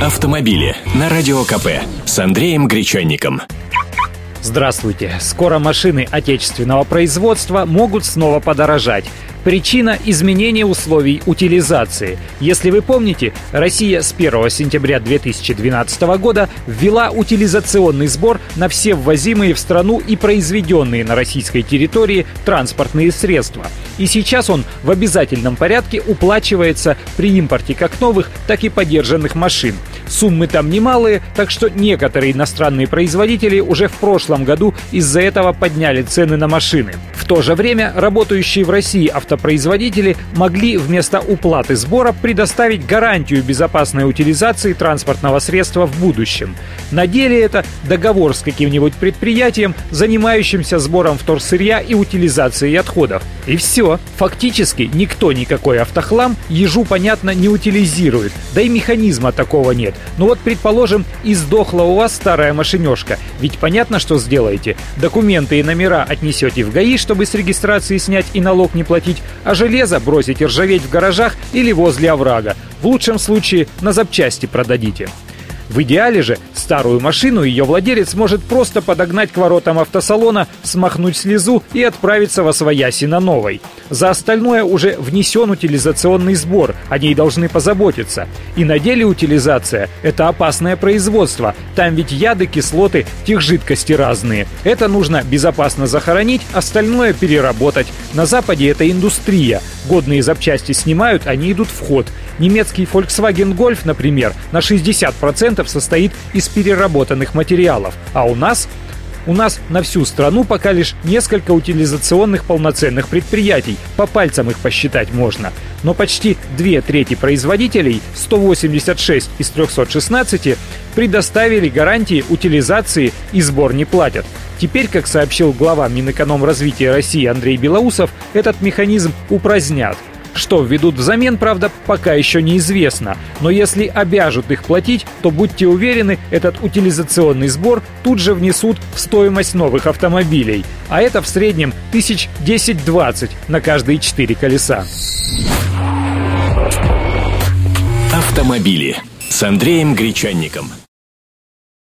Автомобили на Радио КП с Андреем Гречанником. Здравствуйте. Скоро машины отечественного производства могут снова подорожать. Причина – изменения условий утилизации. Если вы помните, Россия с 1 сентября 2012 года ввела утилизационный сбор на все ввозимые в страну и произведенные на российской территории транспортные средства. И сейчас он в обязательном порядке уплачивается при импорте как новых, так и подержанных машин. Суммы там немалые, так что некоторые иностранные производители уже в прошлом году из-за этого подняли цены на машины. В то же время работающие в России автопроизводители могли вместо уплаты сбора предоставить гарантию безопасной утилизации транспортного средства в будущем. На деле это договор с каким-нибудь предприятием, занимающимся сбором вторсырья и утилизацией отходов. И все. Фактически никто никакой автохлам ежу, понятно, не утилизирует. Да и механизма такого нет. Ну вот, предположим, и сдохла у вас старая машинешка. Ведь понятно, что сделаете. Документы и номера отнесете в ГАИ, чтобы с регистрации снять и налог не платить, а железо бросите ржаветь в гаражах или возле оврага. В лучшем случае на запчасти продадите. В идеале же старую машину ее владелец может просто подогнать к воротам автосалона, смахнуть слезу и отправиться во свояси на новой. За остальное уже внесен утилизационный сбор, о ней должны позаботиться. И на деле утилизация – это опасное производство, там ведь яды, кислоты, тех жидкости разные. Это нужно безопасно захоронить, остальное переработать. На Западе это индустрия. Годные запчасти снимают, они идут в ход. Немецкий Volkswagen Golf, например, на 60% состоит из переработанных материалов, а у нас у нас на всю страну пока лишь несколько утилизационных полноценных предприятий, по пальцам их посчитать можно. Но почти две трети производителей, 186 из 316, предоставили гарантии утилизации и сбор не платят. Теперь, как сообщил глава Минэкономразвития России Андрей Белоусов, этот механизм упразднят – что введут взамен, правда, пока еще неизвестно. Но если обяжут их платить, то будьте уверены, этот утилизационный сбор тут же внесут в стоимость новых автомобилей. А это в среднем тысяч 10-20 на каждые четыре колеса. Автомобили с Андреем Гречанником.